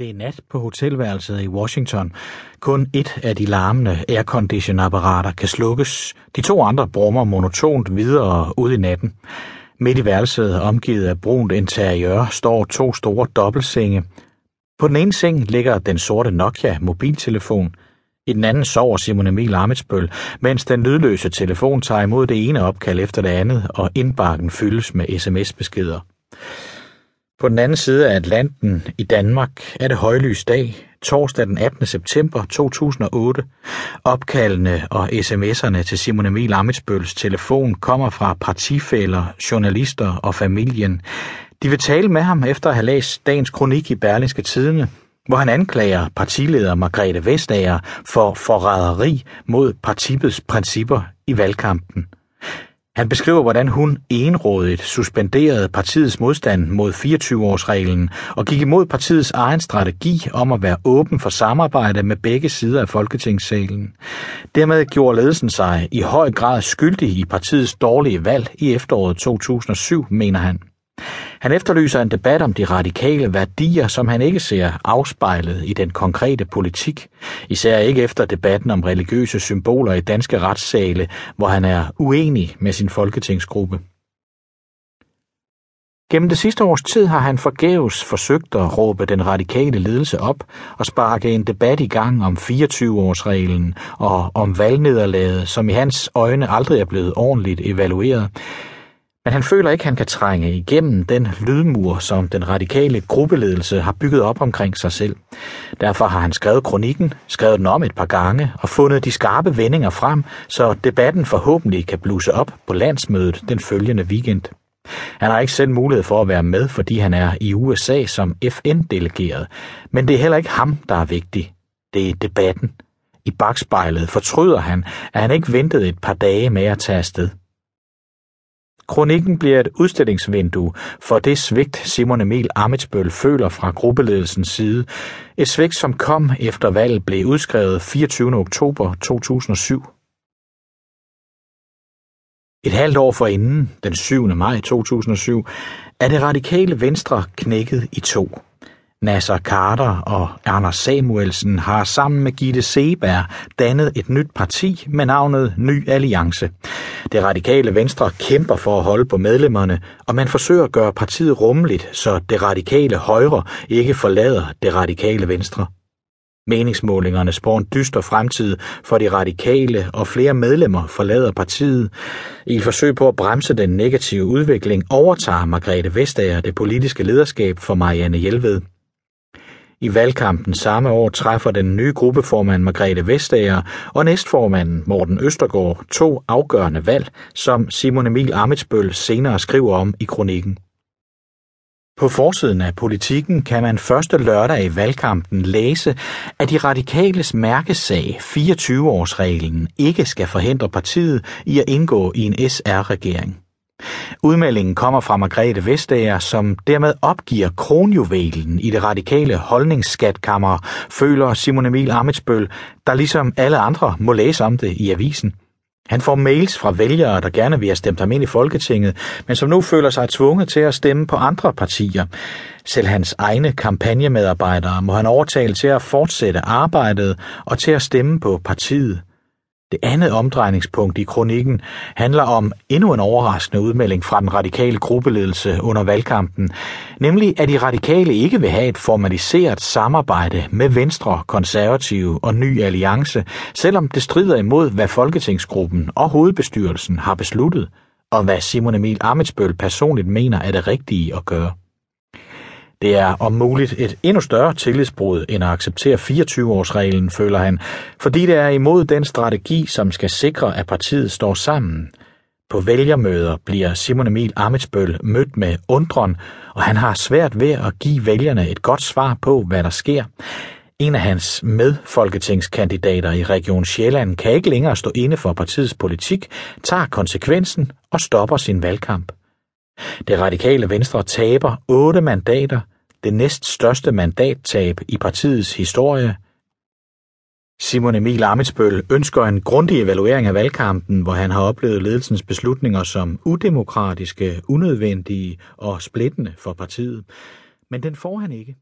Det er nat på hotelværelset i Washington. Kun et af de larmende aircondition-apparater kan slukkes. De to andre brummer monotont videre ud i natten. Midt i værelset, omgivet af brunt interiør, står to store dobbeltsenge. På den ene seng ligger den sorte Nokia mobiltelefon. I den anden sover Simon Emil Amitsbøl, mens den lydløse telefon tager imod det ene opkald efter det andet, og indbakken fyldes med sms-beskeder. På den anden side af Atlanten i Danmark er det højlys dag, torsdag den 18. september 2008. Opkaldene og sms'erne til Simon Emil Amitsbøls telefon kommer fra partifæller, journalister og familien. De vil tale med ham efter at have læst dagens kronik i Berlingske Tidene, hvor han anklager partileder Margrethe Vestager for forræderi mod partiets principper i valgkampen. Han beskriver, hvordan hun enrådigt suspenderede partiets modstand mod 24-årsreglen og gik imod partiets egen strategi om at være åben for samarbejde med begge sider af Folketingssalen. Dermed gjorde ledelsen sig i høj grad skyldig i partiets dårlige valg i efteråret 2007, mener han. Han efterlyser en debat om de radikale værdier, som han ikke ser afspejlet i den konkrete politik, især ikke efter debatten om religiøse symboler i danske retssale, hvor han er uenig med sin folketingsgruppe. Gennem det sidste års tid har han forgæves forsøgt at råbe den radikale ledelse op og sparke en debat i gang om 24-årsreglen og om valgnederlaget, som i hans øjne aldrig er blevet ordentligt evalueret, men han føler ikke, han kan trænge igennem den lydmur, som den radikale gruppeledelse har bygget op omkring sig selv. Derfor har han skrevet kronikken, skrevet den om et par gange og fundet de skarpe vendinger frem, så debatten forhåbentlig kan bluse op på landsmødet den følgende weekend. Han har ikke selv mulighed for at være med, fordi han er i USA som FN-delegeret, men det er heller ikke ham, der er vigtig. Det er debatten. I bagspejlet fortryder han, at han ikke ventede et par dage med at tage afsted. Kronikken bliver et udstillingsvindue for det svigt, Simon Emil Amitsbøl føler fra gruppeledelsens side. Et svigt, som kom efter valget blev udskrevet 24. oktober 2007. Et halvt år forinden, den 7. maj 2007, er det radikale venstre knækket i to. Nasser Carter og Anders Samuelsen har sammen med Gitte Seberg dannet et nyt parti med navnet Ny Alliance. Det radikale venstre kæmper for at holde på medlemmerne, og man forsøger at gøre partiet rummeligt, så det radikale højre ikke forlader det radikale venstre. Meningsmålingerne spår en dyster fremtid for de radikale, og flere medlemmer forlader partiet. I et forsøg på at bremse den negative udvikling overtager Margrethe Vestager det politiske lederskab for Marianne Hjelved. I valgkampen samme år træffer den nye gruppeformand Margrethe Vestager og næstformanden Morten Østergaard to afgørende valg, som Simon Emil Amitsbøl senere skriver om i kronikken. På forsiden af politikken kan man første lørdag i valgkampen læse, at de radikales mærkesag 24-årsreglen ikke skal forhindre partiet i at indgå i en SR-regering. Udmeldingen kommer fra Margrethe Vestager, som dermed opgiver kronjuvelen i det radikale holdningsskatkammer, føler Simon Emil Amitsbøl, der ligesom alle andre må læse om det i avisen. Han får mails fra vælgere, der gerne vil have stemt ham ind i Folketinget, men som nu føler sig tvunget til at stemme på andre partier. Selv hans egne kampagnemedarbejdere må han overtale til at fortsætte arbejdet og til at stemme på partiet. Det andet omdrejningspunkt i kronikken handler om endnu en overraskende udmelding fra den radikale gruppeledelse under valgkampen, nemlig at de radikale ikke vil have et formaliseret samarbejde med Venstre, Konservative og Ny Alliance, selvom det strider imod, hvad Folketingsgruppen og hovedbestyrelsen har besluttet, og hvad Simon Emil Amitsbøl personligt mener er det rigtige at gøre. Det er om muligt et endnu større tillidsbrud end at acceptere 24-årsreglen, føler han, fordi det er imod den strategi, som skal sikre, at partiet står sammen. På vælgermøder bliver Simon Emil Amitsbøl mødt med undren, og han har svært ved at give vælgerne et godt svar på, hvad der sker. En af hans medfolketingskandidater i Region Sjælland kan ikke længere stå inde for partiets politik, tager konsekvensen og stopper sin valgkamp. Det radikale venstre taber otte mandater, det næststørste mandattab i partiets historie. Simon Emil Amitsbøl ønsker en grundig evaluering af valgkampen, hvor han har oplevet ledelsens beslutninger som udemokratiske, unødvendige og splittende for partiet. Men den får han ikke.